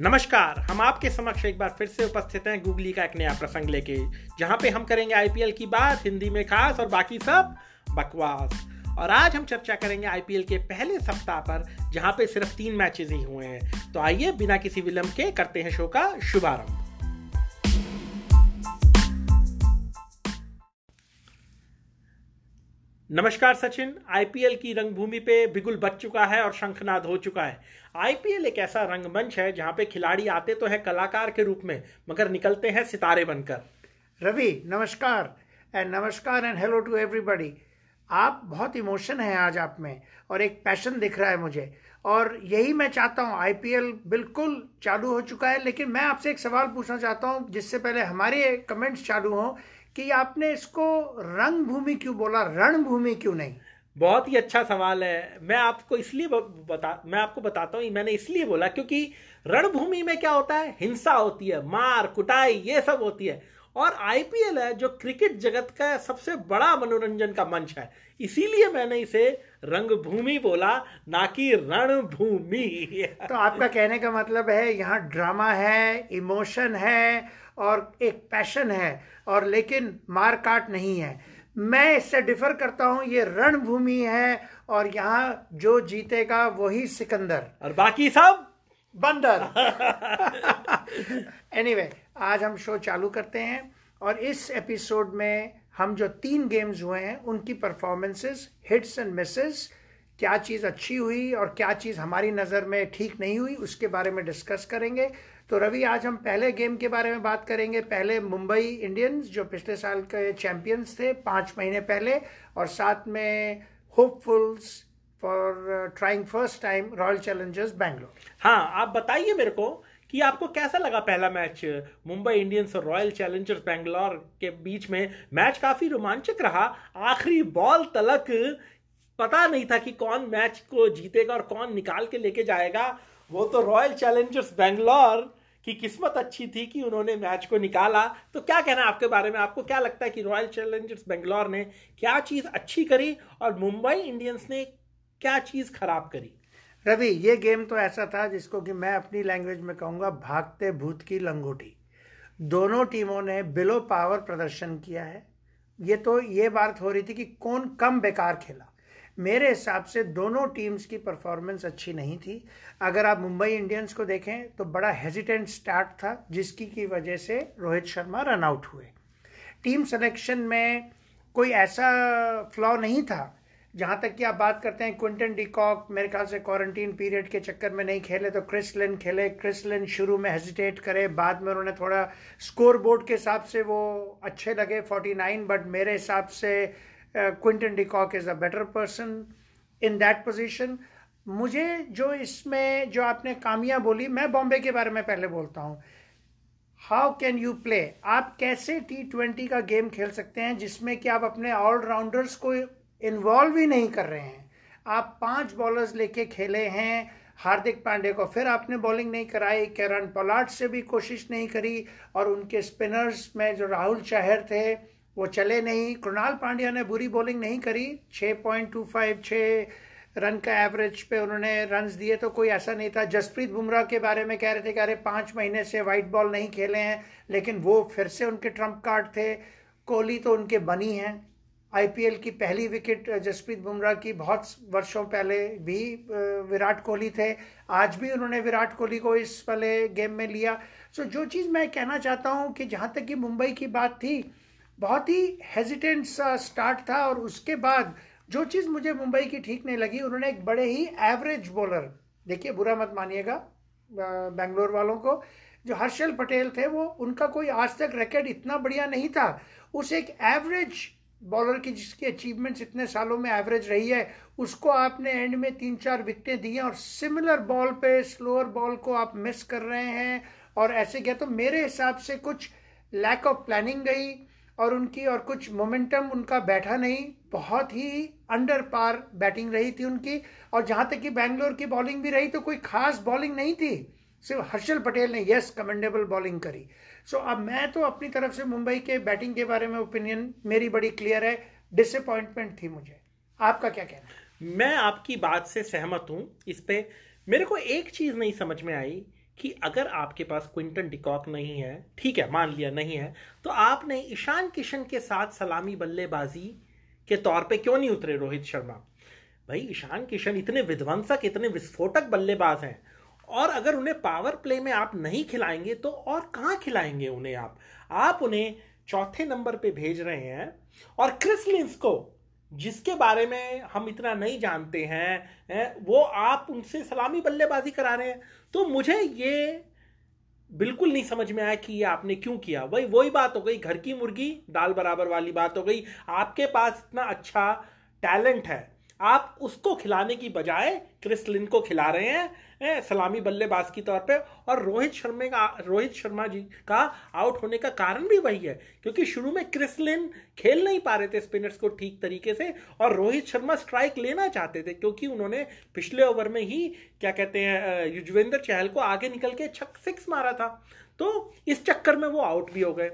नमस्कार, हम आपके समक्ष एक बार फिर से उपस्थित हैं गूगली का एक नया प्रसंग लेके, जहाँ पे हम करेंगे आईपीएल की बात, हिंदी में खास और बाकी सब बकवास। और आज हम चर्चा करेंगे आईपीएल के पहले सप्ताह पर, जहाँ पे सिर्फ़ तीन मैचेस ही हुए हैं। तो आइए, बिना किसी विलंब के करते हैं शो का शुभारंभ। नमस्कार सचिन आईपीएल की रंगभूमि पे बिगुल बच चुका है और शंखनाद हो चुका है। आईपीएल एक ऐसा रंगमंच है जहाँ पे खिलाड़ी आते तो है कलाकार के रूप में, मगर निकलते हैं सितारे बनकर। रवि, नमस्कार एंड नमस्कार एंड हेलो टू एवरीबॉडी आप बहुत इमोशन है आज आप में, और एक पैशन दिख रहा है मुझे। और यही मैं चाहता हूँ आईपीएल बिल्कुल चालू हो चुका है, लेकिन मैं आपसे एक सवाल पूछना चाहता हूँ, जिससे पहले हमारे कमेंट्स चालू हों। कि आपने इसको रंग भूमि क्यों बोला? रणभूमि क्यों नहीं? बहुत ही अच्छा सवाल है। मैं आपको इसलिए बता मैं आपको बताता हूँ मैंने इसलिए बोला क्योंकि रणभूमि में क्या होता है? हिंसा होती है मार कुटाई ये सब होती है। और आईपीएल है जो क्रिकेट जगत का सबसे बड़ा मनोरंजन का मंच है। इसीलिए मैंने इसे रंगभूमि बोला ना कि रणभूमि। तो आपका कहने का मतलब है यहाँ ड्रामा है इमोशन है और एक पैशन है और लेकिन मार काट नहीं है। मैं इससे डिफर करता हूँ ये रणभूमि है और यहाँ जो जीतेगा वही सिकंदर। और बाकी सब? बंदर। एनीवे anyway, आज हम शो चालू करते हैं और इस एपिसोड में हम जो तीन गेम्स हुए हैं उनकी परफॉर्मेंसेस हिट्स एंड मिसेस क्या चीज़ अच्छी हुई और क्या चीज़ हमारी नज़र में ठीक नहीं हुई उसके बारे में डिस्कस करेंगे। तो रवि, आज हम पहले गेम के बारे में बात करेंगे। पहले मुंबई इंडियंस, जो पिछले साल के चैंपियंस थे, पाँच महीने पहले, और साथ में hopefuls for, trying first time Royal Challengers Bangalore. हाँ आप बताइए मेरे को कि आपको कैसा लगा पहला मैच, मुंबई इंडियंस और रॉयल चैलेंजर्स बैंगलोर के बीच में? मैच काफ़ी रोमांचक रहा, आखिरी बॉल तलक, पता नहीं था कि कौन मैच को जीतेगा और कौन निकाल के लेके जाएगा। वो तो रॉयल चैलेंजर्स बैंगलोर की किस्मत अच्छी थी कि उन्होंने मैच को निकाला। तो क्या कहना आपके बारे में? आपको क्या लगता है कि रॉयल चैलेंजर्स बेंगलोर ने क्या चीज़ अच्छी करी और मुंबई इंडियंस ने क्या चीज़ खराब करी? रवि, ये गेम तो ऐसा था जिसको कि मैं अपनी लैंग्वेज में कहूँगा भागते भूत की लंगोटी। दोनों टीमों ने बिलो पावर प्रदर्शन किया है। ये तो ये बात हो रही थी कि कौन कम बेकार खेला। मेरे हिसाब से दोनों टीम्स की परफॉर्मेंस अच्छी नहीं थी। अगर आप मुंबई इंडियंस को देखें तो बड़ा हेजिटेंट स्टार्ट था, जिसकी की वजह से रोहित शर्मा रन आउट हुए। टीम सिलेक्शन में कोई ऐसा फ्लॉ नहीं था, जहाँ तक कि आप बात करते हैं क्विंटन डिकॉक मेरे ख्याल से क्वारंटीन पीरियड के चक्कर में नहीं खेले तो क्रिसलिन खेले। क्रिसलिन शुरू में हेजिटेट करे, बाद में उन्होंने थोड़ा स्कोर बोर्ड के हिसाब से वो अच्छे लगे 49 बट मेरे हिसाब से Quinton de Kock is a better person in that position मुझे जो इसमें जो आपने कामियाँ बोली, मैं बॉम्बे के बारे में पहले बोलता हूँ। हाउ कैन यू प्ले आप कैसे टी ट्वेंटी का गेम खेल सकते हैं, जिसमें कि आप अपने ऑलराउंडर्स को इन्वॉल्व ही नहीं कर रहे हैं। आप पाँच बॉलर्स लेके खेले हैं, हार्दिक पांडे को फिर आपने बॉलिंग नहीं कराई, कैरन पोलार्ड से भी कोशिश नहीं करी, और उनके स्पिनर्स में जो राहुल चाहर थे वो चले नहीं। कृणाल पांड्या ने बुरी बॉलिंग नहीं करी। छः पॉइंट टू फाइव छः रन का एवरेज पे उन्होंने रन्स दिए तो कोई ऐसा नहीं था। जसप्रीत बुमराह के बारे में कह रहे थे कि अरे, पाँच महीने से वाइट बॉल नहीं खेले हैं, लेकिन वो फिर से उनके ट्रंप कार्ड थे। कोहली तो उनके बनी हैं। आईपीएल की पहली विकेट जसप्रीत बुमराह की बहुत वर्षों पहले भी विराट कोहली थे। आज भी उन्होंने विराट कोहली को इस वाले गेम में लिया। सो जो चीज़ मैं कहना चाहता हूँ कि जहाँ तक कि मुंबई की बात थी बहुत ही हेजिटेंट सा स्टार्ट था और उसके बाद जो चीज़ मुझे मुंबई की ठीक नहीं लगी, उन्होंने एक बड़े ही एवरेज बॉलर देखिए बुरा मत मानिएगा बेंगलोर वालों को, जो हर्षल पटेल थे, वो, उनका कोई आज तक रिकॉर्ड इतना बढ़िया नहीं था। उस एक एवरेज बॉलर की जिसकी अचीवमेंट्स इतने सालों में एवरेज रही है, उसको आपने एंड में तीन चार विकटें दी हैं और सिमिलर बॉल पे स्लोअर बॉल को आप मिस कर रहे हैं। और ऐसे क्या तो मेरे हिसाब से कुछ लैक ऑफ़ प्लानिंग गई। और उनकी और कुछ मोमेंटम उनका बैठा नहीं, बहुत ही अंडर पार बैटिंग रही थी उनकी। और जहाँ तक कि बैंगलोर की बॉलिंग भी रही तो कोई खास बॉलिंग नहीं थी। सिर्फ़ हर्षल पटेल ने यस कमेंडेबल बॉलिंग करी। सो अब मैं तो अपनी तरफ़ से मुंबई के बैटिंग के बारे में ओपिनियन मेरी बड़ी क्लियर है डिसअपॉइंटमेंट थी मुझे। आपका क्या कहना मैं आपकी बात से सहमत हूँ। इस पे मेरे को एक चीज़ नहीं समझ में आई कि अगर आपके पास क्विंटन डिकॉक नहीं है, ठीक है, मान लिया नहीं है तो आपने ईशान किशन के साथ सलामी बल्लेबाजी के तौर पे क्यों नहीं उतरे, रोहित शर्मा? भाई, ईशान किशन इतने विध्वंसक, इतने विस्फोटक बल्लेबाज हैं, और अगर उन्हें पावर प्ले में आप नहीं खिलाएँगे तो और कहाँ खिलाएँगे उन्हें आप? आप उन्हें चौथे नंबर पे भेज रहे हैं, और क्रिस लिंस को, जिसके बारे में हम इतना नहीं जानते हैं, वो आप उनसे सलामी बल्लेबाजी करा रहे हैं। तो मुझे ये बिल्कुल नहीं समझ में आया कि ये आपने क्यों किया। वही वही बात हो गई, घर की मुर्गी, दाल बराबर वाली बात हो गई। आपके पास इतना अच्छा टैलेंट है, आप उसको खिलाने की बजाय क्रिस लिन को खिला रहे हैं। सलामी बल्लेबाज की तौर पे। और रोहित शर्मा का, रोहित शर्मा जी का आउट होने का कारण भी वही है, क्योंकि शुरू में क्रिस लिन खेल नहीं पा रहे थे स्पिनर्स को ठीक तरीके से, और रोहित शर्मा स्ट्राइक लेना चाहते थे, क्योंकि उन्होंने पिछले ओवर में ही, क्या कहते हैं युजवेंद्र चहल को आगे निकल के छक सिक्स मारा था। तो इस चक्कर में वो आउट भी हो गए।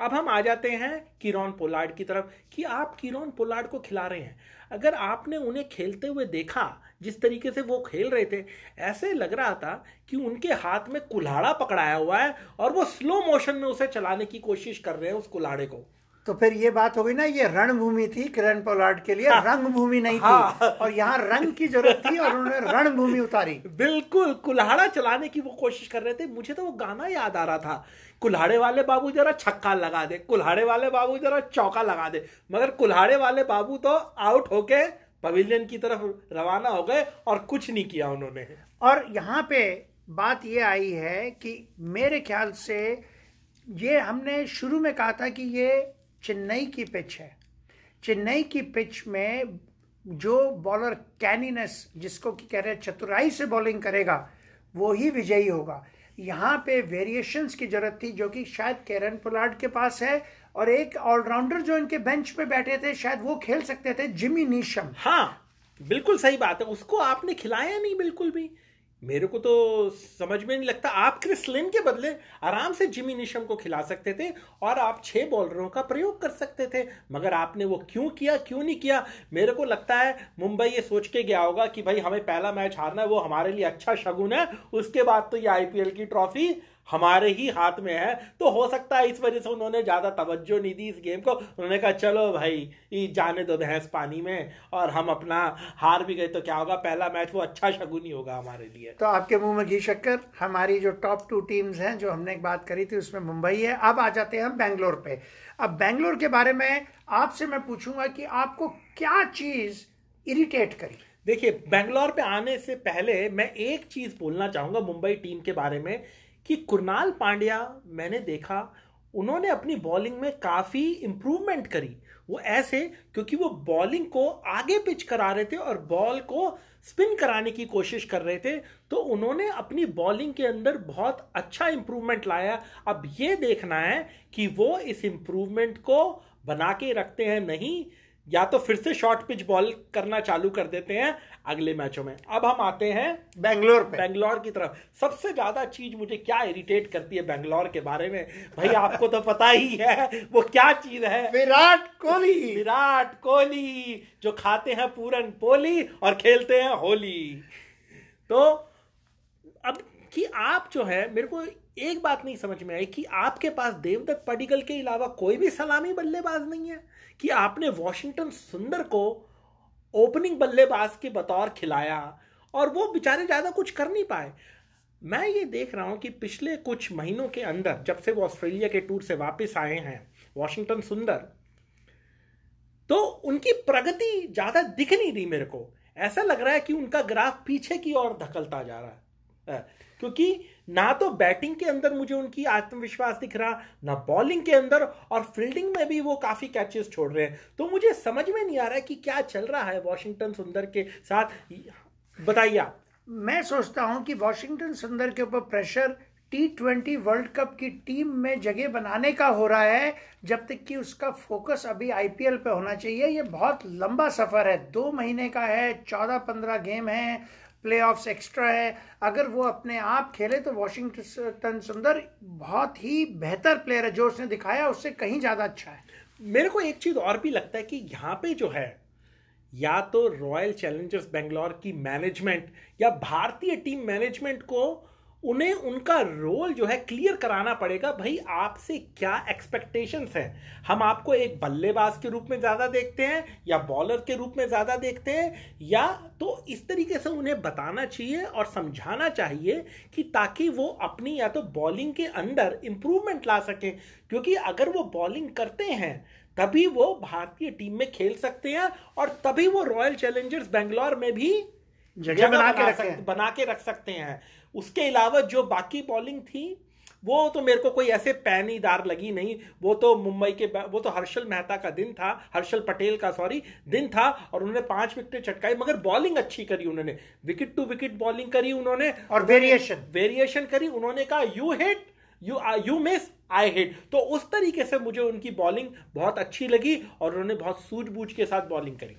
अब हम आ जाते हैं किरोन पोलार्ड की तरफ़, कि आप किरोन पोलार्ड को खिला रहे हैं। अगर आपने उन्हें खेलते हुए देखा जिस तरीके से वो खेल रहे थे ऐसे लग रहा था कि उनके हाथ में कुल्हाड़ा पकड़ाया हुआ है और वो स्लो मोशन में उसे चलाने की कोशिश कर रहे हैं उस कुल्हाड़े को। तो फिर ये बात हो गई ना ये रणभूमि थी किरण पोलार्ड के लिए हाँ, रंगभूमि नहीं हाँ, थी और यहाँ रंग की ज़रूरत थी और उन्होंने रणभूमि उतारी। बिल्कुल कुल्हाड़ा चलाने की वो कोशिश कर रहे थे। मुझे तो वो गाना याद आ रहा था। कुल्हाड़े वाले बाबू जरा छक्का लगा दे कुल्हाड़े वाले बाबू जरा चौका लगा दे मगर कुल्हाड़े वाले बाबू तो आउट होके पवेलियन की तरफ़ रवाना हो गए और कुछ नहीं किया उन्होंने। और यहाँ पे बात ये आई है कि मेरे ख्याल से ये हमने शुरू में कहा था कि ये चेन्नई की पिच है। चेन्नई की पिच में जो बॉलर कैनिनेस, जिसको कि कह रहे हैं चतुराई से बॉलिंग करेगा, वो ही विजयी होगा। यहाँ पे वेरिएशंस की ज़रूरत थी जो कि शायद केरन पोलार्ड के पास है और एक ऑलराउंडर जो इनके बेंच पे बैठे थे, शायद वो खेल सकते थे, जिमी नीशम। हाँ बिल्कुल सही बात है। उसको आपने खिलाया नहीं बिल्कुल भी। मेरे को तो समझ में नहीं लगता। आप क्रिस लिन के बदले आराम से जिमी निशम को खिला सकते थे और आप छह बॉलरों का प्रयोग कर सकते थे। मगर आपने वो क्यों किया, क्यों नहीं किया? मेरे को लगता है मुंबई ये सोच के गया होगा कि भाई हमें पहला मैच हारना है, वो हमारे लिए अच्छा शगुन है। उसके बाद तो ये आईपीएल की ट्रॉफी हमारे ही हाथ में है तो हो सकता है इस वजह से उन्होंने ज़्यादा तवज्जो नहीं दी इस गेम को। उन्होंने कहा चलो भाई ये जाने दो भैंस पानी में और हम अपना हार भी गए तो क्या होगा? पहला मैच वो अच्छा शगुन होगा हमारे लिए. तो आपके मुँह में घी शक्कर हमारी जो टॉप टू टीम्स हैं जो हमने एक बात करी थी उसमें मुंबई है। अब आ जाते हैं हम बैंगलोर पे। अब बैंगलोर के बारे में आपसे मैं पूछूँगा कि आपको क्या चीज़ इरिटेट करी? देखिए बेंगलोर पे आने से पहले मैं एक चीज़ बोलना चाहूँगा मुंबई टीम के बारे में। कि कुरनाल पांड्या मैंने देखा, उन्होंने अपनी बॉलिंग में काफ़ी इंप्रूवमेंट करी। वो ऐसे, क्योंकि वो बॉलिंग को आगे पिच करा रहे थे और बॉल को स्पिन कराने की कोशिश कर रहे थे तो उन्होंने अपनी बॉलिंग के अंदर बहुत अच्छा इंप्रूवमेंट लाया। अब ये देखना है कि वो इस इंप्रूवमेंट को बना के रखते हैं नहीं या तो फिर से शॉर्ट पिच बॉल करना चालू कर देते हैं अगले मैचों में। अब हम आते हैं बैंगलोर पे। बेंगलोर की तरफ़। सबसे ज़्यादा चीज़ मुझे क्या इरिटेट करती है बैंगलोर के बारे में? भाई आपको तो पता ही है वो क्या चीज़ है? विराट कोहली। विराट कोहली जो खाते हैं पूरन पोली और खेलते हैं होली। तो अब कि आप जो है मेरे को एक बात नहीं समझ में आई कि आपके पास देवदत्त पडिगल के अलावा कोई भी सलामी बल्लेबाज नहीं है। कि आपने वॉशिंगटन सुंदर को ओपनिंग बल्लेबाज के बतौर खिलाया और वो बेचारे ज़्यादा कुछ कर नहीं पाए। मैं ये देख रहा हूँ कि पिछले कुछ महीनों के अंदर, जब से वो ऑस्ट्रेलिया के टूर से वापस आए हैं, वॉशिंगटन सुंदर तो उनकी प्रगति ज़्यादा दिख नहीं रही मेरे को। ऐसा लग रहा है कि उनका ग्राफ पीछे की ओर धकलता जा रहा है, क्योंकि ना तो बैटिंग के अंदर मुझे उनकी आत्मविश्वास दिख रहा, ना बॉलिंग के अंदर, और फील्डिंग में भी वो काफ़ी कैचेस छोड़ रहे हैं। तो मुझे समझ में नहीं आ रहा है कि क्या चल रहा है वॉशिंगटन सुंदर के साथ। बताइए आप। मैं सोचता हूँ कि वॉशिंगटन सुंदर के ऊपर pressure T twenty world cup की टीम में जगह बनाने का हो रहा है, जब तक कि उसका फोकस अभी आईपीएल पे होना चाहिए। ये बहुत लंबा सफ़र है। दो महीने का है, चौदह पंद्रह गेम है प्ले एक्स्ट्रा है। अगर वो अपने आप खेले तो वॉशिंगटन सुंदर बहुत ही बेहतर प्लेयर है, जो उसने दिखाया, उससे कहीं ज़्यादा अच्छा है। मेरे को एक चीज़ और भी लगता है कि यहाँ पे जो है, या तो रॉयल चैलेंजर्स बेंगलोर की मैनेजमेंट या भारतीय टीम मैनेजमेंट को उन्हें उनका रोल जो है क्लियर कराना पड़ेगा भाई आपसे क्या एक्सपेक्टेशंस है? हम आपको एक बल्लेबाज के रूप में ज़्यादा देखते हैं या बॉलर के रूप में ज़्यादा देखते हैं या तो इस तरीके से उन्हें बताना चाहिए और समझाना चाहिए कि ताकि वो अपनी या तो बॉलिंग के अंदर इंप्रूवमेंट ला सकें। क्योंकि अगर वो बॉलिंग करते हैं तभी वो भारतीय टीम में खेल सकते हैं और तभी वो रॉयल चैलेंजर्स बेंगलोर में भी जगह बना के रख बना के रख सकते हैं। उसके अलावा जो बाकी बॉलिंग थी वो तो मेरे को कोई ऐसे पैनीदार लगी नहीं। वो तो मुंबई के वो तो हर्षल मेहता का दिन था हर्षल पटेल का सॉरी दिन था और उन्होंने पाँच विकेट चटकाई मगर बॉलिंग अच्छी करी उन्होंने। विकेट टू विकेट बॉलिंग करी उन्होंने और वेरिएशन वेरिएशन करी उन्होंने कहा you hit you you miss I hit तो उस तरीके से मुझे उनकी बॉलिंग बहुत अच्छी लगी और उन्होंने बहुत सूझबूझ के साथ बॉलिंग करी।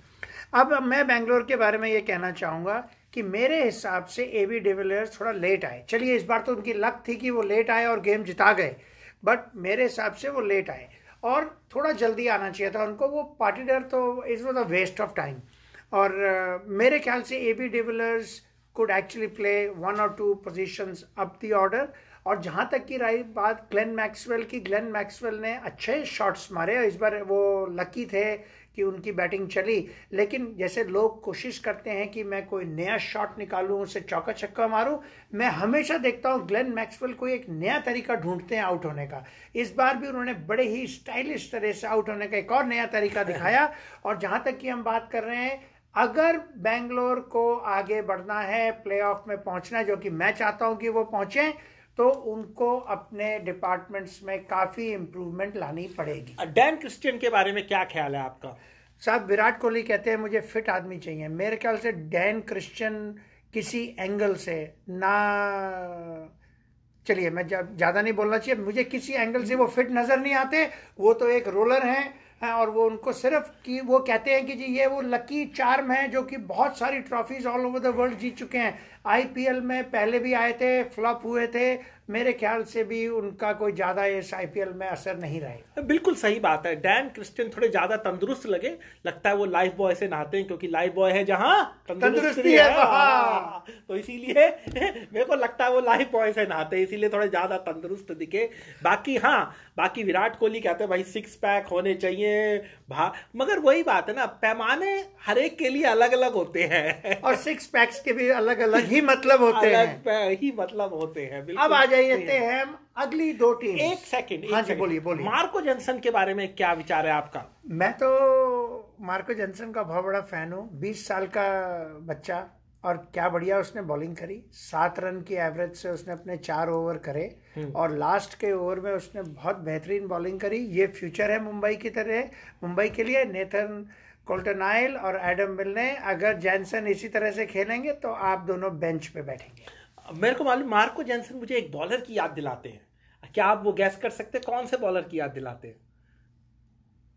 अब मैं बेंगलोर के बारे में ये कहना चाहूँगा कि मेरे हिसाब से ए बी डिविलियर्स थोड़ा लेट आए। चलिए इस बार तो उनकी लक थी कि वो लेट आए और गेम जिता गए। बट मेरे हिसाब से वो लेट आए। और थोड़ा जल्दी आना चाहिए था उनको। वो पार्टीडर तो is was a waste of time और uh, मेरे ख्याल से A B de Villiers could actually play one और two position up the order और जहाँ तक की रही बात ग्लेन मैक्सवेल की। ग्लेन मैक्सवेल ने अच्छे शॉट्स मारे इस बार वो लकी थे। कि उनकी बैटिंग चली। लेकिन जैसे लोग कोशिश करते हैं कि मैं कोई नया शॉट निकालूं, उसे चौका छक्का मारूं, मैं हमेशा देखता हूँ ग्लेन मैक्सवेल कोई एक नया तरीका ढूंढते हैं आउट होने का। इस बार भी उन्होंने बड़े ही स्टाइलिश तरह से आउट होने का एक और नया तरीका दिखाया। और जहाँ तक कि हम बात कर रहे हैं, अगर बेंगलोर को आगे बढ़ना है, प्लेऑफ में पहुँचना है, जो कि मैं चाहता हूँ कि वो पहुँचे तो उनको अपने डिपार्टमेंट्स में काफ़ी इंप्रूवमेंट लानी पड़ेगी। डैन क्रिस्टियन के बारे में क्या ख्याल है आपका? साहब विराट कोहली कहते हैं मुझे फिट आदमी चाहिए। मेरे ख्याल से डैन क्रिश्चियन किसी एंगल से ना चलिए मैं ज़्यादा नहीं बोलना चाहिए। मुझे किसी एंगल से वो फिट नज़र नहीं आते। वो तो एक रोलर हैं और वो उनको सिर्फ़ कि वो कहते हैं कि जी, ये वो लकी चार्म है जो कि बहुत सारी trophies all over the world जीत चुके हैं। आईपीएल में पहले भी आए थे फ्लॉप हुए थे मेरे ख्याल से भी उनका कोई ज़्यादा इस आईपीएल में असर नहीं रहेगा। बिल्कुल सही बात है। डैन क्रिस्टियन थोड़े ज़्यादा तंदुरुस्त लगे। लगता है वो लाइफ बॉय से नहाते हैं क्योंकि लाइफ बॉय है जहाँ तंदुरुस्ती है तो, हाँ। तो इसीलिए मेरे को लगता है वो लाइफ बॉय से नहाते हैं इसीलिए थोड़े ज़्यादा तंदुरुस्त दिखे। बाकी हाँ बाकी विराट कोहली कहते हैं भाई सिक्स पैक होने चाहिए। भा मगर वही बात है ना पैमाने हर एक के लिए अलग अलग होते हैं। और सिक्स पैक्स के भी अलग अलग ही मतलब होते हैं। ही मतलब होते हैं अब जाइए हम अगली दो टीम एक सेकंड हाँ जी बोलिए बोलिए। मार्को जेंसन के बारे में क्या विचार है आपका? मैं तो मार्को जेंसन का बहुत बड़ा फ़ैन हूँ। बीस साल का बच्चा और क्या बढ़िया उसने बॉलिंग करी। सात रन की एवरेज से उसने अपने चार ओवर करे हम्म। और लास्ट के ओवर में उसने बहुत बेहतरीन बॉलिंग करी। ये फ्यूचर है मुंबई की तरह। मुंबई के लिए नेथन कोल्टनाइल और एडम मिल ने अगर जैनसन इसी तरह से खेलेंगे तो आप दोनों बेंच पे बैठेंगे। मेरे को मालूम मार्को जैनसन मुझे एक बॉलर की याद दिलाते हैं। क्या आप वो गैस कर सकते हैं कौन से बॉलर की याद दिलाते हैं?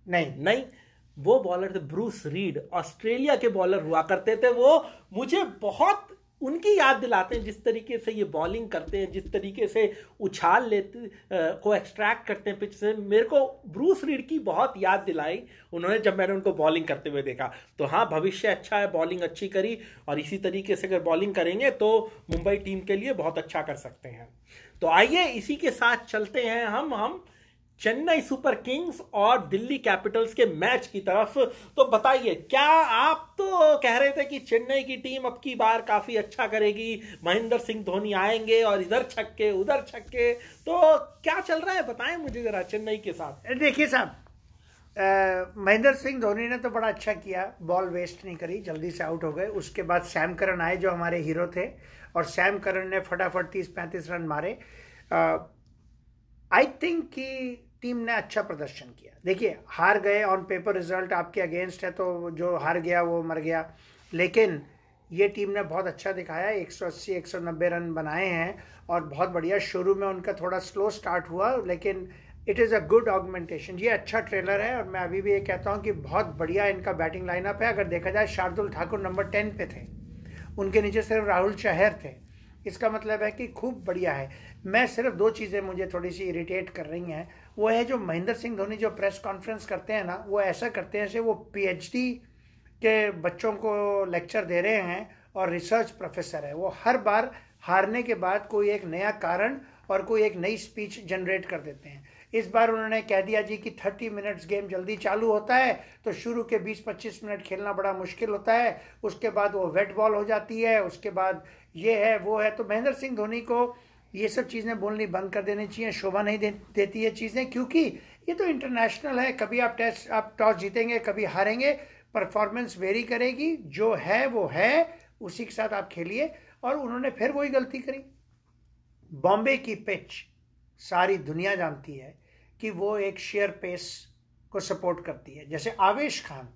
नहीं। नहीं। वो बॉलर थे ब्रूस रीड। ऑस्ट्रेलिया के बॉलर हुआ करते थे वो। मुझे बहुत उनकी याद दिलाते हैं, जिस तरीके से ये बॉलिंग करते हैं, जिस तरीके से उछाल लेते को एक्सट्रैक्ट करते हैं पिच से। मेरे को ब्रूस रीड की बहुत याद दिलाई उन्होंने जब मैंने उनको बॉलिंग करते हुए देखा। तो हाँ भविष्य अच्छा है बॉलिंग अच्छी करी और इसी तरीके से अगर बॉलिंग करेंगे तो मुंबई टीम के लिए बहुत अच्छा कर सकते हैं। तो आइए इसी के साथ चलते हैं हम हम चेन्नई सुपर किंग्स और दिल्ली कैपिटल्स के मैच की तरफ़। तो बताइए, क्या आप तो कह रहे थे कि चेन्नई की टीम अब की बार काफ़ी अच्छा करेगी, महेंद्र सिंह धोनी आएँगे और इधर छक्के, उधर छक्के। तो क्या चल रहा है? बताएँ मुझे जरा चेन्नई के साथ। देखिए साहब महेंद्र सिंह धोनी ने तो बड़ा अच्छा किया, बॉल वेस्ट नहीं करी, जल्दी से आउट हो गए। उसके बाद सैम करन आए जो हमारे हीरो थे, और सैम करन ने फटाफट तीस पैंतीस रन मारे। आई थिंक कि टीम ने अच्छा प्रदर्शन किया। देखिए, हार गए ऑन पेपर रिज़ल्ट आपके अगेंस्ट है तो जो हार गया, वो मर गया। लेकिन ये टीम ने बहुत अच्छा दिखाया 180 190 रन बनाए हैं, और बहुत बढ़िया। शुरू में उनका थोड़ा स्लो स्टार्ट हुआ, लेकिन it is a good augmentation ये अच्छा ट्रेलर है, और मैं अभी भी ये कहता हूँ कि बहुत बढ़िया इनका बैटिंग लाइनअप है। अगर देखा जाए, शार्दुल ठाकुर नंबर टेन पे थे। उनके नीचे सिर्फ़ राहुल चहर थे। इसका मतलब है कि खूब बढ़िया है। मैं सिर्फ़ दो चीज़ें मुझे थोड़ी सी इरिटेट कर रही हैं। वो है जो महेंद्र सिंह धोनी जो प्रेस कॉन्फ्रेंस करते हैं ना, वो ऐसा करते हैं जैसे वो पीएचडी के बच्चों को लेक्चर दे रहे हैं और रिसर्च प्रोफेसर है। वो हर बार हारने के बाद कोई एक नया कारण और कोई एक नई स्पीच जनरेट कर देते हैं। इस बार उन्होंने कह दिया जी कि 30 मिनट्स गेम जल्दी चालू होता है तो शुरू के 20-25 मिनट खेलना बड़ा मुश्किल होता है। उसके बाद वो वेट बॉल हो जाती है, उसके बाद ये है, वो है। तो महेंद्र सिंह धोनी को ये सब चीज़ें बोलनी बंद कर देनी चाहिए शोभा नहीं दे, देती है चीज़ें क्योंकि ये तो इंटरनेशनल है। कभी आप टेस्ट आप टॉस जीतेंगे कभी हारेंगे परफॉर्मेंस वेरी करेगी। जो है वो है उसी के साथ आप खेलिए। और उन्होंने फिर वही गलती करी। बॉम्बे की पिच सारी दुनिया जानती है कि वो एक शेयर पेस को सपोर्ट करती है। जैसे आवेश खान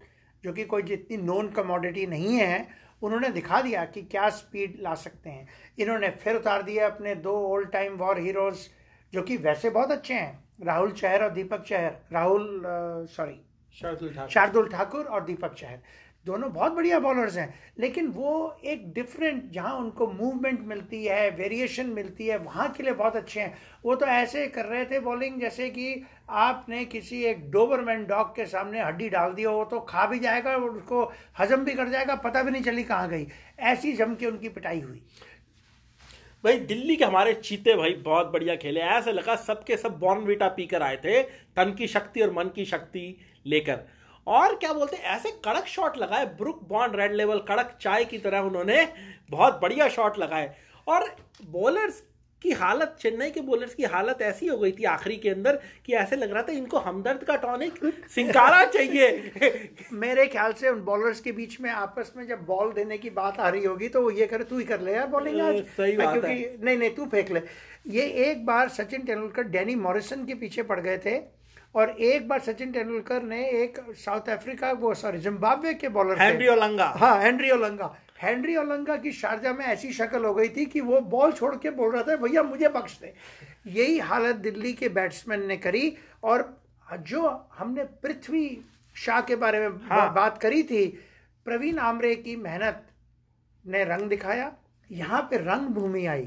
जो कि कोई जितनी नॉन कमोडिटी नहीं है उन्होंने दिखा दिया कि क्या स्पीड ला सकते हैं। इन्होंने फिर उतार दिया अपने दो ओल्ड टाइम वॉर हीरोज जो कि वैसे बहुत अच्छे हैं। राहुल चहर और दीपक चहर। राहुल सॉरी शार्दुल ठाकुर और दीपक चहर। दोनों बहुत बढ़िया बॉलर्स हैं, लेकिन वो एक डिफरेंट जहाँ उनको मूवमेंट मिलती है वेरिएशन मिलती है, वहाँ के लिए बहुत अच्छे हैं। वो तो ऐसे कर रहे थे बॉलिंग जैसे कि आपने किसी एक डोबरमैन डॉग के सामने हड्डी डाल दी हो, वो तो खा भी जाएगा और उसको हजम भी कर जाएगा, पता भी नहीं चली कहाँ गई। ऐसी जम के उनकी पिटाई हुई। भाई, दिल्ली के हमारे चीते भाई बहुत बढ़िया खेले। ऐसा लगा सबके सब बॉर्नविटा पीकर आए थे, तन की शक्ति और मन की शक्ति लेकर। और क्या बोलते हैं ऐसे कड़क शॉट लगाए ब्रुक बॉन्ड रेड लेवल कड़क चाय की तरह उन्होंने बहुत बढ़िया शॉट लगाए। और बॉलर्स की हालत चेन्नई के बॉलर्स की हालत ऐसी हो गई थी आखिरी के अंदर कि ऐसे लग रहा था इनको हमदर्द का टॉनिक सिंकारा चाहिए। मेरे ख्याल से उन बॉलर्स के बीच में आपस में जब बॉल देने की बात आ रही होगी तो वो ये करे तू ही कर ले यार बॉलिंग आज। सही बात क्योंकि। नहीं नहीं तू फेंक ले। ये एक बार सचिन तेंदुलकर डैनी मॉरिसन के पीछे पड़ गए थे। और एक बार सचिन तेंदुलकर ने एक साउथ अफ्रीका वो सॉरी जिम्बाब्वे के बॉलर हेनरी ओलंगा। हाँ हेनरी ओलंगा। हेनरी ओलंगा की शारजा में ऐसी शक्ल हो गई थी कि वो बॉल छोड़ के बोल रहा था भैया मुझे बख्श दे। यही हालत दिल्ली के बैट्समैन ने करी और जो हमने पृथ्वी शाह के बारे में हाँ। बात करी थी प्रवीण आमरे की मेहनत ने रंग दिखाया। यहाँ पे रंग भूमि आई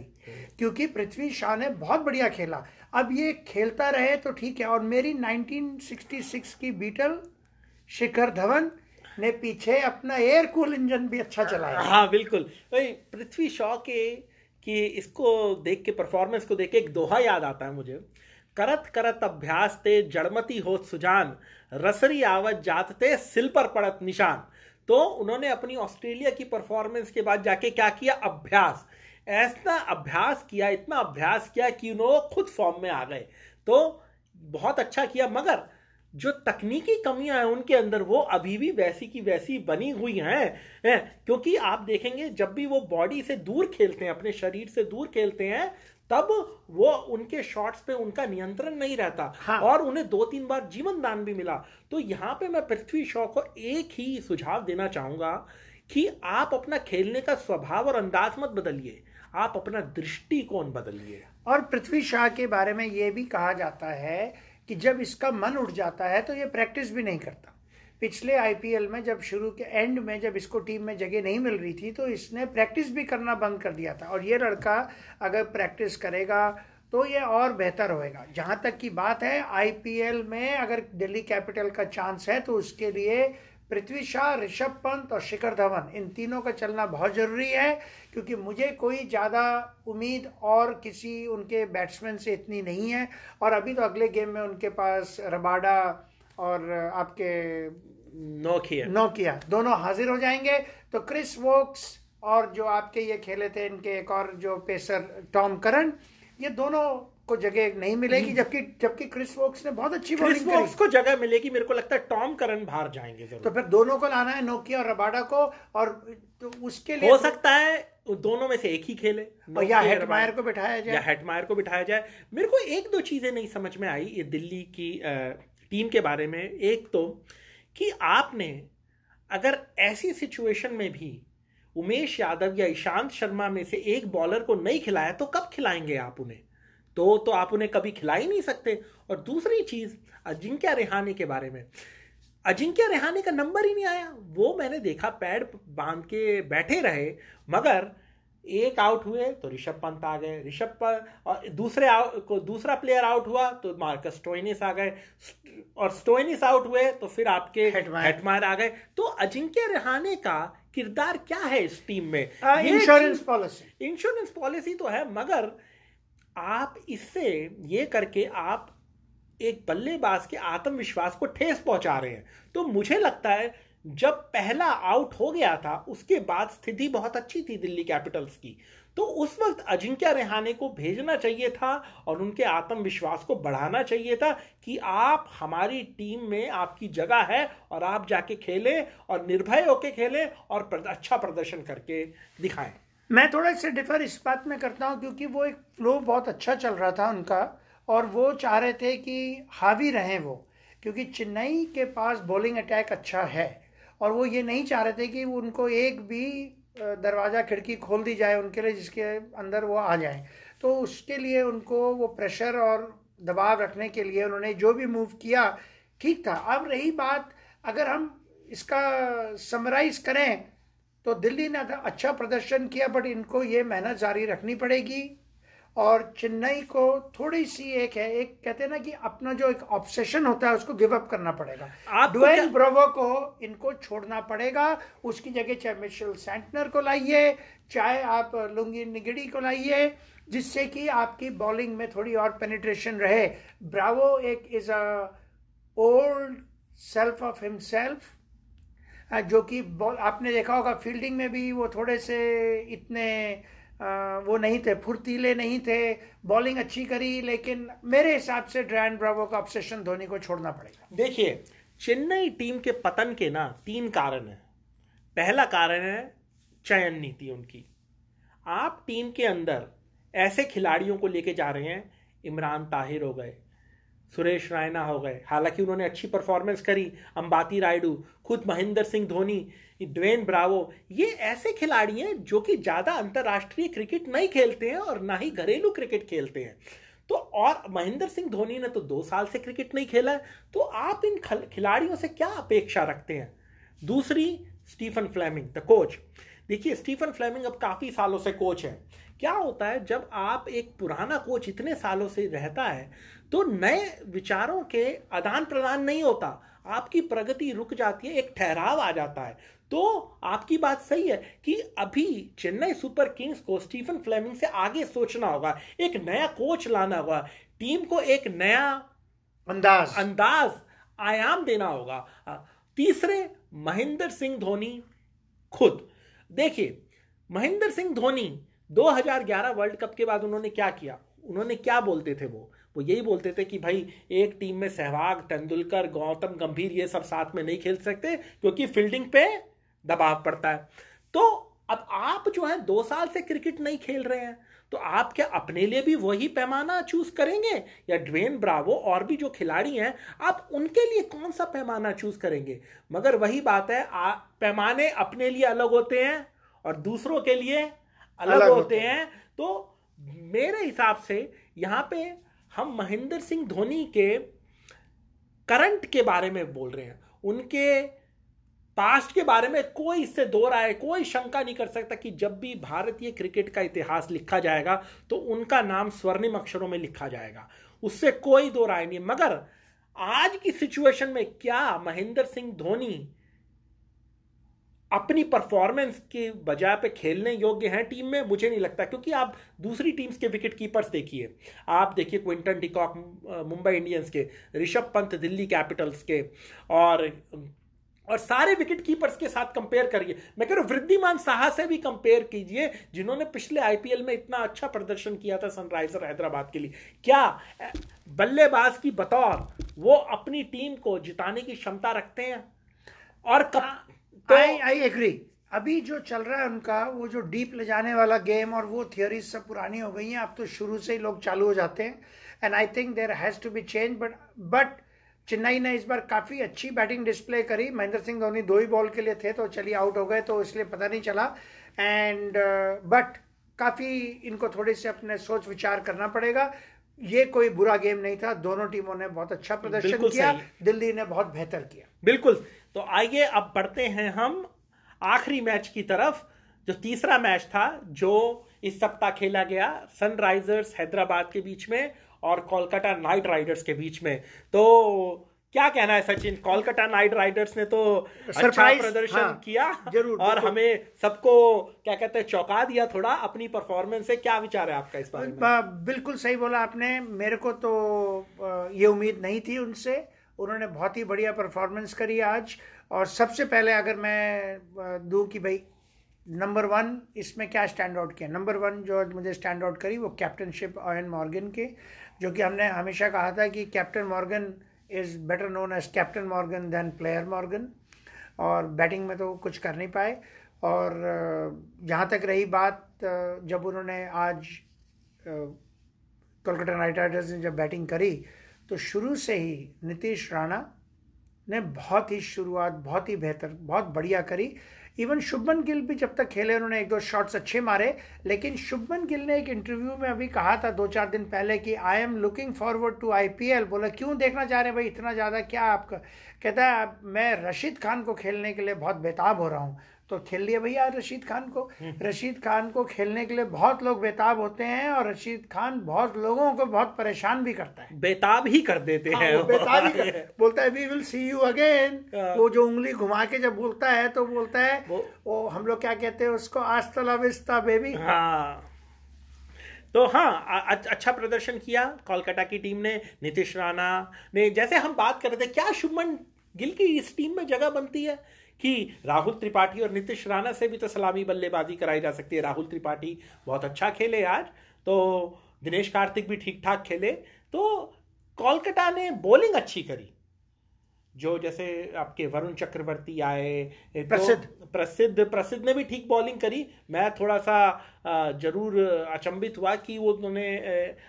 क्योंकि पृथ्वी शाह ने बहुत बढ़िया खेला। अब ये खेलता रहे तो ठीक है। और मेरी 1966 की बीटल, शिखर धवन, ने पीछे अपना एयर कूल इंजन भी अच्छा चलाया। हाँ बिल्कुल। भाई पृथ्वी शॉ के, कि इसको देख के परफॉर्मेंस को देख के एक दोहा याद आता है मुझे। करत करत अभ्यास ते जड़मती हो सुजान, रसरी आवत जात ते सिल पर पड़त निशान। तो उन्होंने अपनी ऑस्ट्रेलिया की परफॉर्मेंस के बाद जाके क्या किया? अभ्यास। ऐसा अभ्यास किया इतना अभ्यास किया कि उन्होंने खुद फॉर्म में आ गए। तो बहुत अच्छा किया मगर जो तकनीकी कमियाँ हैं उनके अंदर वो अभी भी वैसी की वैसी बनी हुई हैं है, क्योंकि आप देखेंगे जब भी वो बॉडी से दूर खेलते हैं अपने शरीर से दूर खेलते हैं तब वो उनके शॉट्स पे उनका नियंत्रण नहीं रहता। हाँ। और उन्हें दो तीन बार जीवन दान भी मिला। तो यहाँ पे मैं पृथ्वी शॉ को एक ही सुझाव देना चाहूँगा कि आप अपना खेलने का स्वभाव और अंदाज मत बदलिए। आप अपना दृष्टिकोण बदलिए? और पृथ्वी शाह के बारे में यह भी कहा जाता है कि जब इसका मन उठ जाता है तो ये प्रैक्टिस भी नहीं करता। पिछले आईपीएल में जब शुरू के एंड में जब इसको टीम में जगह नहीं मिल रही थी तो इसने प्रैक्टिस भी करना बंद कर दिया था। और ये लड़का अगर प्रैक्टिस करेगा तो ये और बेहतर होएगा। जहाँ तक की बात है, आईपीएल में अगर दिल्ली कैपिटल का चांस है तो उसके लिए पृथ्वी शाह ऋषभ पंत और शिखर धवन। इन तीनों का चलना बहुत ज़रूरी है क्योंकि मुझे कोई ज़्यादा उम्मीद और किसी उनके बैट्समैन से इतनी नहीं है। और अभी तो अगले गेम में उनके पास रबाडा और आपके नोकिया। नोकिया दोनों हाजिर हो जाएँगे। तो क्रिस वोक्स और जो आपके ये खेले थे इनके एक और जो पेसर टॉम करन ये दोनों को जगह नहीं मिलेगी हम्म। जबकि जबकि क्रिस वोक्स ने बहुत अच्छी क्रिस वोक्स को जगह मिलेगी मेरे को लगता है टॉम करन बाहर जाएँगे तो फिर दोनों को लाना है नोकिया और रबाडा को और तो उसके लिए हो सकता है दोनों में से एक ही खेले। या हेटमायर को बिठाया जाए। या हेटमायर को बिठाया जाए। मेरे को एक दो चीज़ें नहीं समझ में आई ये दिल्ली की टीम के बारे में। एक तो कि आपने अगर ऐसी सिचुएशन में भी उमेश यादव या ईशांत शर्मा में से एक बॉलर को नहीं खिलाया तो कब खिलाएँगे आप उन्हें? तो तो आप उन्हें कभी खिला ही नहीं सकते। और दूसरी चीज़ अजिंक्य रेहाने के बारे में। अजिंक्य रेहाने का नंबर ही नहीं आया। वो मैंने देखा पैड बाँध के बैठे रहे मगर एक आउट हुए तो ऋषभ पंत आ गए। ऋषभ पंत और दूसरे आउट को दूसरा प्लेयर आउट हुआ तो मार्कस स्टोइनिस आ गए। और स्टोइनिस आउट हुए तो फिर आपके हेटमायर आ गए। तो अजिंक्य रहाने का किरदार क्या है इस टीम में? इंश्योरेंस पॉलिसी इंश्योरेंस पॉलिसी तो है मगर आप इससे ये करके आप एक बल्लेबाज के आत्मविश्वास को ठेस पहुँचा रहे हैं। तो मुझे लगता है, जब पहला आउट हो गया था, उसके बाद स्थिति बहुत अच्छी थी दिल्ली कैपिटल्स की। तो उस वक्त अजिंक्य रेहाने को भेजना चाहिए था और उनके आत्मविश्वास को बढ़ाना चाहिए था कि आप हमारी टीम में आपकी जगह है और आप जाके खेलें और निर्भय होके खेलें और अच्छा प्रदर्शन करके दिखाएँ। मैं थोड़ा सा डिफर इस बात में करता हूँ, क्योंकि वो एक फ्लो बहुत अच्छा चल रहा था उनका, और वो चाह रहे थे कि हावी रहें वो, क्योंकि चेन्नई के पास बॉलिंग अटैक अच्छा है, और वो ये नहीं चाह रहे थे कि उनको एक भी दरवाज़ा, खिड़की खोल दी जाए उनके लिए, जिसके अंदर वो आ जाए। तो उसके लिए उनको वो प्रेशर और दबाव रखने के लिए उन्होंने जो भी मूव किया, ठीक था। अब रही बात, अगर हम इसका समराइज करें तो दिल्ली ने अच्छा प्रदर्शन किया बट इनको ये मेहनत जारी रखनी पड़ेगी। और चेन्नई को थोड़ी सी एक है एक कहते हैं ना कि अपना जो एक ऑब्सेशन होता है उसको गिव अप करना पड़ेगा। आप डुएन ब्रोवो को इनको छोड़ना पड़ेगा उसकी जगह चाहे मिशेल सेंटनर को लाइए चाहे आप लुंगी निगड़ी को लाइए जिससे कि आपकी बॉलिंग में थोड़ी और पेनिट्रेशन रहे। ब्रावो एक is a old self of himself जो कि आपने देखा होगा फील्डिंग में भी वो थोड़े से इतने वो नहीं थे, फुर्तीले नहीं थे बॉलिंग अच्छी करी, लेकिन मेरे हिसाब से ड्रैन ब्रावो का ऑब्सेशन धोनी को छोड़ना पड़ेगा। देखिए, चेन्नई टीम के पतन के ना तीन कारण हैं। पहला कारण है चयन नीति उनकी। आप टीम के अंदर ऐसे खिलाड़ियों को लेके जा रहे हैं, इमरान ताहिर हो गए सुरेश रायना हो गए। हालाँकि उन्होंने अच्छी परफॉर्मेंस करी, अंबाती रायडू, खुद महेंद्र सिंह धोनी ड्वेन ब्रावो, ये ऐसे खिलाड़ी हैं जो कि ज़्यादा अंतर्राष्ट्रीय क्रिकेट नहीं खेलते हैं और ना ही घरेलू क्रिकेट खेलते हैं। तो और महेंद्र सिंह धोनी ने तो दो साल से क्रिकेट नहीं खेला। है तो आप इन खिलाड़ियों से क्या अपेक्षा रखते हैं? दूसरी, स्टीफन फ्लेमिंग, द कोच। देखिए स्टीफन फ्लेमिंग अब काफ़ी सालों से कोच है। क्या होता है जब आप एक पुराना कोच इतने सालों से रहता है तो नए विचारों के आदान प्रदान नहीं होता। आपकी प्रगति रुक जाती है एक ठहराव आ जाता है। तो आपकी बात सही है कि अभी चेन्नई सुपर किंग्स को स्टीफन फ्लेमिंग से आगे सोचना होगा एक नया कोच लाना होगा टीम को एक नया अंदाज। अंदाज आयाम देना होगा। तीसरे महेंद्र सिंह धोनी खुद। देखिए, महेंद्र सिंह धोनी 2011 वर्ल्ड कप के बाद उन्होंने क्या किया? उन्होंने क्या बोलते थे वो? वो यही बोलते थे कि भाई, एक टीम में सहवाग, तेंदुलकर, गौतम गंभीर ये सब साथ में नहीं खेल सकते क्योंकि फील्डिंग पे दबाव पड़ता है। तो अब आप जो है दो साल से क्रिकेट नहीं खेल रहे हैं। तो आप क्या अपने लिए भी वही पैमाना चूज़ करेंगे? या ड्वेन ब्रावो और भी जो खिलाड़ी हैं आप उनके लिए कौन सा पैमाना चूज़ करेंगे? मगर वही बात है आ, पैमाने अपने लिए अलग होते हैं और दूसरों के लिए अलग, अलग होते हैं। तो मेरे हिसाब से यहाँ पे हम महेंद्र सिंह धोनी के करंट के बारे में बोल रहे हैं। उनके पास्ट के बारे में कोई इससे दो राय, कोई शंका नहीं कर सकता कि जब भी भारतीय क्रिकेट का इतिहास लिखा जाएगा तो उनका नाम स्वर्णिम अक्षरों में लिखा जाएगा। उससे कोई दो राय नहीं। मगर आज की सिचुएशन में क्या महेंद्र सिंह धोनी अपनी परफॉर्मेंस के बजाय पे खेलने योग्य हैं? टीम में मुझे नहीं लगता, क्योंकि आप दूसरी टीम्स के विकेट कीपर्स देखिए। आप देखिए क्विंटन डिकॉक मुंबई इंडियंस के, ऋषभ पंत दिल्ली कैपिटल्स के, और और सारे विकेट कीपर्स के साथ कंपेयर करिए। मैं कह रहा हूँ वृद्धिमान साहा से भी कंपेयर कीजिए जिन्होंने पिछले आईपीएल में इतना अच्छा प्रदर्शन किया था सनराइजर हैदराबाद के लिए। क्या बल्लेबाज की बतौर वो अपनी टीम को जिताने की क्षमता रखते हैं? और तो आई आई एग्री अभी जो चल रहा है उनका वो जो डीप ले जाने वाला गेम और वो थियोरीज सब पुरानी हो गई हैं अब तो शुरू से ही लोग चालू हो जाते हैं। And I think there has to be change but but Chennai ने इस बार काफ़ी अच्छी बैटिंग डिस्प्ले करी। महेंद्र सिंह धोनी दो ही बॉल के लिए थे तो चलिए आउट हो गए तो इसलिए पता नहीं चला। एंड बट uh, काफ़ी इनको थोड़ी सी अपने सोच विचार करना पड़ेगा। ये कोई बुरा गेम नहीं था दोनों टीमों ने बहुत अच्छा प्रदर्शन किया दिल्ली ने बहुत बेहतर किया। बिल्कुल। तो आइए अब बढ़ते हैं हम आखिरी मैच की तरफ़ जो तीसरा मैच था जो इस सप्ताह खेला गया सनराइजर्स हैदराबाद के बीच में। और कोलकाता नाइट राइडर्स के बीच में। तो क्या कहना है सचिन कोलकाता नाइट राइडर्स ने तो अच्छा प्रदर्शन हाँ, किया ज़रूर और हमें सबको क्या कहते हैं चौंका दिया थोड़ा अपनी परफॉर्मेंस से। क्या विचार है आपका इस बारे में? बिल्कुल सही बोला आपने। मेरे को तो ये उम्मीद नहीं थी उनसे। उन्होंने बहुत ही बढ़िया परफॉर्मेंस करी आज। और सबसे पहले अगर मैं दूँ कि भाई नंबर वन, इसमें क्या स्टैंड आउट किया? नंबर वन जो मुझे स्टैंड आउट करी वो कैप्टनशिप ऑयन मॉर्गन के, जो कि हमने हमेशा कहा था कि captain Morgan is better known as captain Morgan than player Morgan और बैटिंग में तो कुछ कर नहीं पाए। और जहाँ तक रही बात जब उन्होंने आज कोलकाता नाइट राइडर्स ने जब बैटिंग करी तो शुरू से ही नीतीश राणा ने बहुत ही शुरुआत, बहुत ही बेहतर, बहुत बढ़िया करी। इवन शुभमन गिल भी जब तक खेले, उन्होंने एक दो शॉट्स अच्छे मारे। लेकिन शुभमन गिल ने एक इंटरव्यू में अभी कहा था दो चार दिन पहले कि I am looking forward to IPL बोला, क्यों देखना चाह रहे हैं भाई? इतना ज़्यादा क्या आपका कहता है, मैं रशीद खान को खेलने के लिए बहुत बेताब हो रहा हूँ। तो खेल लिया भैया रशीद खान को। हम्म। रशीद खान को खेलने के लिए बहुत लोग बेताब होते हैं और रशीद खान बहुत लोगों को बहुत परेशान भी करता है। बेताब ही कर देते हाँ, हैं बेताब ही कर, बोलता है we will see you again वो जो उंगली घुमा के जब बोलता है तो बोलता है वो, वो हम लोग क्या कहते हैं उसको? आस्ता विस्ता बेबी हाँ। तो हाँ अच्छा प्रदर्शन किया कोलकाता की टीम ने नीतीश राणा ने। जैसे हम बात कर रहे थे क्या शुभमन गिल की इस टीम में जगह बनती है? कि राहुल त्रिपाठी और नीतीश राणा से भी तो सलामी बल्लेबाजी कराई जा सकती है। राहुल त्रिपाठी बहुत अच्छा खेले आज तो दिनेश कार्तिक भी ठीक ठाक खेले। तो कोलकाता ने बॉलिंग अच्छी करी। जो जैसे आपके वरुण चक्रवर्ती आए तो प्रसिद्ध। तो प्रसिद्ध प्रसिद्ध ने भी ठीक बॉलिंग करी। मैं थोड़ा सा ज़रूर अचंभित हुआ कि वो उन्होंने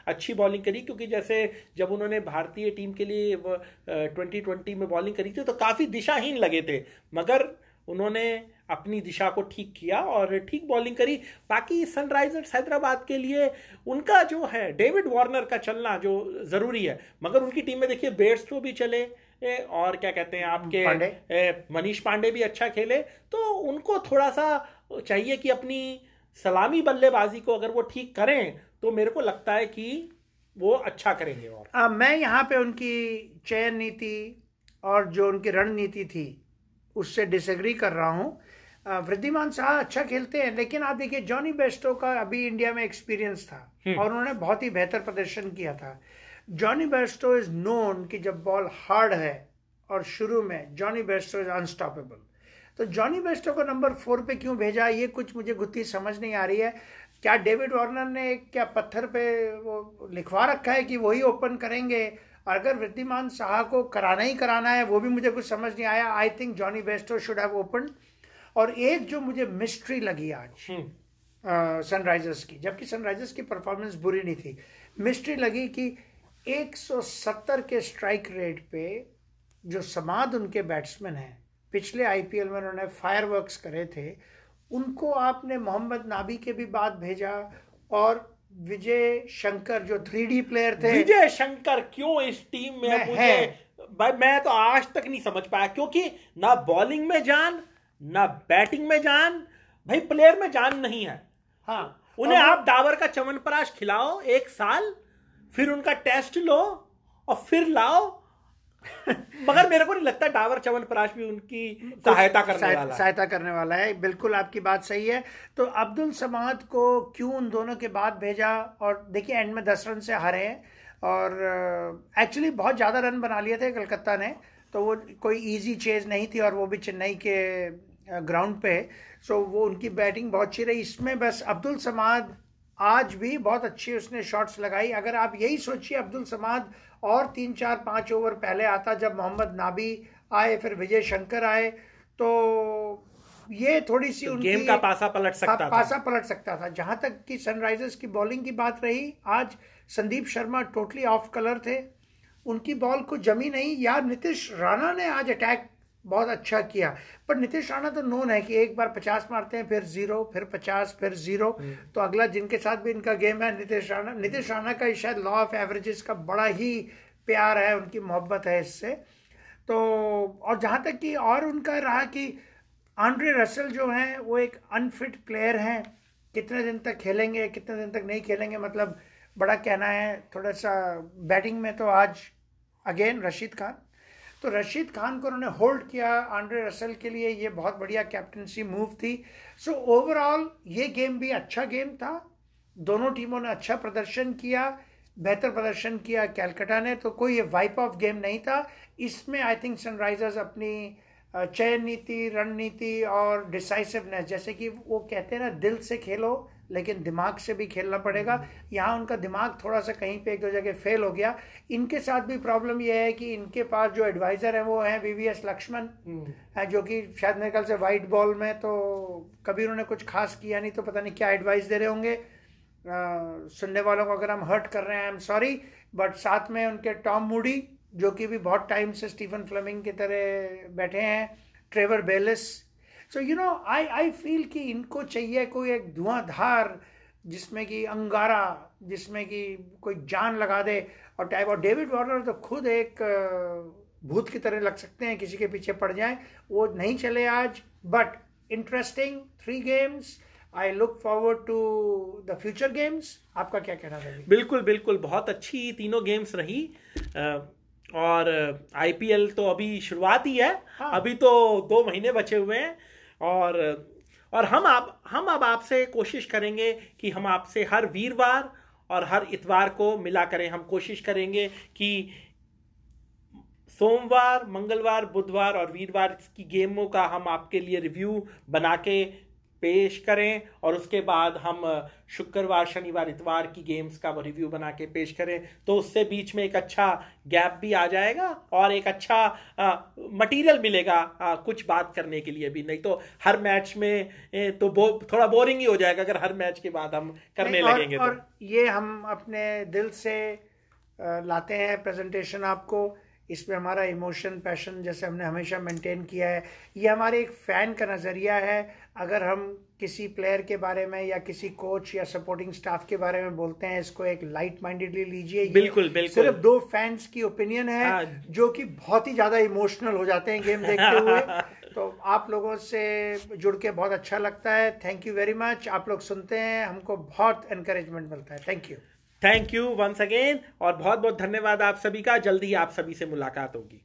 अच्छी बॉलिंग करी क्योंकि जैसे जब उन्होंने भारतीय टीम के लिए ट्वेंटी ट्वेंटी में बॉलिंग करी थी तो काफ़ी दिशाहीन लगे थे। मगर उन्होंने अपनी दिशा को ठीक किया और ठीक बॉलिंग करी। बाकी सनराइजर्स हैदराबाद के लिए उनका जो है डेविड वार्नर का चलना जो ज़रूरी है। मगर उनकी टीम में देखिए बेट्स तो भी चले और क्या कहते हैं आपके मनीष पांडे भी अच्छा खेले तो उनको थोड़ा सा चाहिए कि अपनी सलामी बल्लेबाजी को अगर वो ठीक करें तो मेरे को लगता है कि वो अच्छा करेंगे और। आ, मैं यहाँ पे उनकी चयन नीति और जो उनकी रणनीति थी उससे डिसएग्री कर रहा हूँ। वृद्धिमान शाह अच्छा खेलते हैं लेकिन आप देखिए जॉनी बेस्टो का अभी इंडिया में एक्सपीरियंस था हम्म। और उन्होंने बहुत ही बेहतर प्रदर्शन किया था। जॉनी बेस्टो इज़ नोन कि जब बॉल हार्ड है और शुरू में जॉनी बेस्टो इज़ अनस्टॉपेबल तो जॉनी बेस्टो को नंबर फोर पे क्यों भेजा? ये कुछ मुझे गुत्थी समझ नहीं आ रही है। क्या डेविड वार्नर ने क्या पत्थर पे वो लिखवा रखा है कि वही ओपन करेंगे? और अगर वृद्धिमान शाह को कराना ही कराना है वो भी मुझे कुछ समझ नहीं आया। I think Jonny Bairstow should have open और एक जो मुझे मिस्ट्री लगी आज सनराइजर्स हम्म। की जबकि सनराइजर्स की परफॉर्मेंस बुरी नहीं थी। मिस्ट्री लगी कि 170 के स्ट्राइक रेट पे जो समाद उनके बैट्समैन हैं पिछले आईपीएल में उन्होंने फायरवर्क्स करे थे उनको आपने मोहम्मद नाबी के भी बाद भेजा और विजय शंकर जो थ्री प्लेयर थे। विजय शंकर क्यों इस टीम में? मुझे है। भाई मैं तो आज तक नहीं समझ पाया क्योंकि ना बॉलिंग में जान ना बैटिंग में जान भाई प्लेयर में जान नहीं है। हाँ उन्हें आप डाबर का चमनप्राश खिलाओ एक साल फिर उनका टेस्ट लो और फिर लाओ। मगर मेरे को नहीं लगता डावर चवन प्राश भी उनकी सहायता करने वाला सहायता करने वाला है। बिल्कुल आपकी बात सही है। तो अब्दुल समाद को क्यों उन दोनों के बाद भेजा? और देखिए एंड में दस रन से हारे हैं। और एक्चुअली uh, बहुत ज़्यादा रन बना लिए थे कलकत्ता ने। तो वो कोई इजी चेज नहीं थी और वो भी चेन्नई के ग्राउंड पे। सो वो उनकी बैटिंग बहुत अच्छी रही। इसमें बस अब्दुल समाद आज भी बहुत अच्छी उसने शॉट्स लगाई। अगर आप यही सोचिए अब्दुल समाद और तीन चार पाँच ओवर पहले आता जब मोहम्मद नाबी आए फिर विजय शंकर आए तो ये थोड़ी सी तो गेम का पासा पलट सकता था। पासा पलट सकता था। जहाँ तक कि सनराइजर्स की बॉलिंग की बात रही आज Sandeep Sharma totally off colour थे। उनकी बॉल को जमी नहीं या नीतीश राणा ने आज अटैक बहुत अच्छा किया। पर नीतीश राणा तो नोन है कि एक बार पचास मारते हैं फिर ज़ीरो फिर पचास फिर ज़ीरो हम्म। तो अगला जिनके साथ भी इनका गेम है नीतीश राणा। नीतीश राणा का शायद लॉ ऑफ़ एवरेजेस का बड़ा ही प्यार है उनकी मोहब्बत है इससे। तो और जहाँ तक कि और उनका रहा कि आंड्रे रसल जो हैं वो एक अनफिट प्लेयर हैं। कितने दिन तक खेलेंगे कितने दिन तक नहीं खेलेंगे मतलब बड़ा कहना है। थोड़ा सा बैटिंग में तो आज अगेन रशीद खान। तो रशीद खान को उन्होंने होल्ड किया आंड्रे रसल के लिए। ये बहुत बढ़िया कैप्टनसी मूव थी। सो so, ओवरऑल ये गेम भी अच्छा गेम था। दोनों टीमों ने अच्छा प्रदर्शन किया बेहतर प्रदर्शन किया कैलकाटा ने। तो कोई ये वाइप ऑफ़ गेम नहीं था। इसमें आई थिंक सनराइजर्स अपनी चयन नीति रणनीति और डिसाइसिवनेस जैसे कि वो कहते हैं ना दिल से खेलो लेकिन दिमाग से भी खेलना पड़ेगा। यहाँ उनका दिमाग थोड़ा सा कहीं पे एक दो जगह फेल हो गया। इनके साथ भी प्रॉब्लम यह है कि इनके पास जो एडवाइज़र है वो हैं वी वी एस लक्ष्मण है जो कि शायद मेरे ख्याल से वाइट बॉल में तो कभी उन्होंने कुछ खास किया नहीं तो पता नहीं क्या एडवाइस दे रहे होंगे। सुनने वालों को अगर हम हर्ट कर रहे हैं आई एम सॉरी बट साथ में उनके टॉम मूडी जो कि भी बहुत टाइम से स्टीफन फ्लेमिंग की तरह बैठे हैं Trevor Bayliss so you know I I feel कि इनको चाहिए कोई एक धुआंधार जिसमें कि अंगारा जिसमें कि कोई जान लगा दे। और टाइप और डेविड वार्नर तो खुद एक भूत की तरह लग सकते हैं किसी के पीछे पड़ जाए। वो नहीं चले आज but interesting three games I look forward to the future games आपका क्या कहना है? बिल्कुल बिल्कुल। बहुत अच्छी तीनों गेम्स रही। और आईपीएल तो अभी शुरुआत ही है। हाँ। अभी तो दो महीने बचे हुए हैं। और और हम आप, हम अब आपसे कोशिश करेंगे कि हम आपसे हर वीरवार और हर इतवार को मिला करें। हम कोशिश करेंगे कि सोमवार, मंगलवार, बुधवार और वीरवार की गेमों का हम आपके लिए रिव्यू बना के पेश करें और उसके बाद हम शुक्रवार शनिवार इतवार की गेम्स का रिव्यू बना के पेश करें तो उससे बीच में एक अच्छा गैप भी आ जाएगा और एक अच्छा मटेरियल मिलेगा आ, कुछ बात करने के लिए भी। नहीं तो हर मैच में ए, तो बो, थोड़ा बोरिंग ही हो जाएगा अगर हर मैच के बाद हम करने और, लगेंगे और तो। ये हम अपने दिल से लाते हैं प्रेजेंटेशन आपको। इसमें हमारा इमोशन पैशन जैसे हमने हमेशा मेंटेन किया है। ये हमारे एक फ़ैन का नज़रिया है। अगर हम किसी प्लेयर के बारे में या किसी कोच या सपोर्टिंग स्टाफ के बारे में बोलते हैं इसको एक लाइट माइंडेडली लीजिए बिल्कुल बिल्कुल। सिर्फ़ दो फैंस की ओपिनियन है हाँ। जो कि बहुत ही ज़्यादा इमोशनल हो जाते हैं गेम देखते हुए। तो आप लोगों से जुड़ के बहुत अच्छा लगता है। थैंक यू वेरी मच आप लोग सुनते हैं हमको बहुत इनक्रेजमेंट मिलता है। Thank you thank you once again और बहुत बहुत धन्यवाद आप सभी का। जल्दी आप सभी से मुलाकात होगी।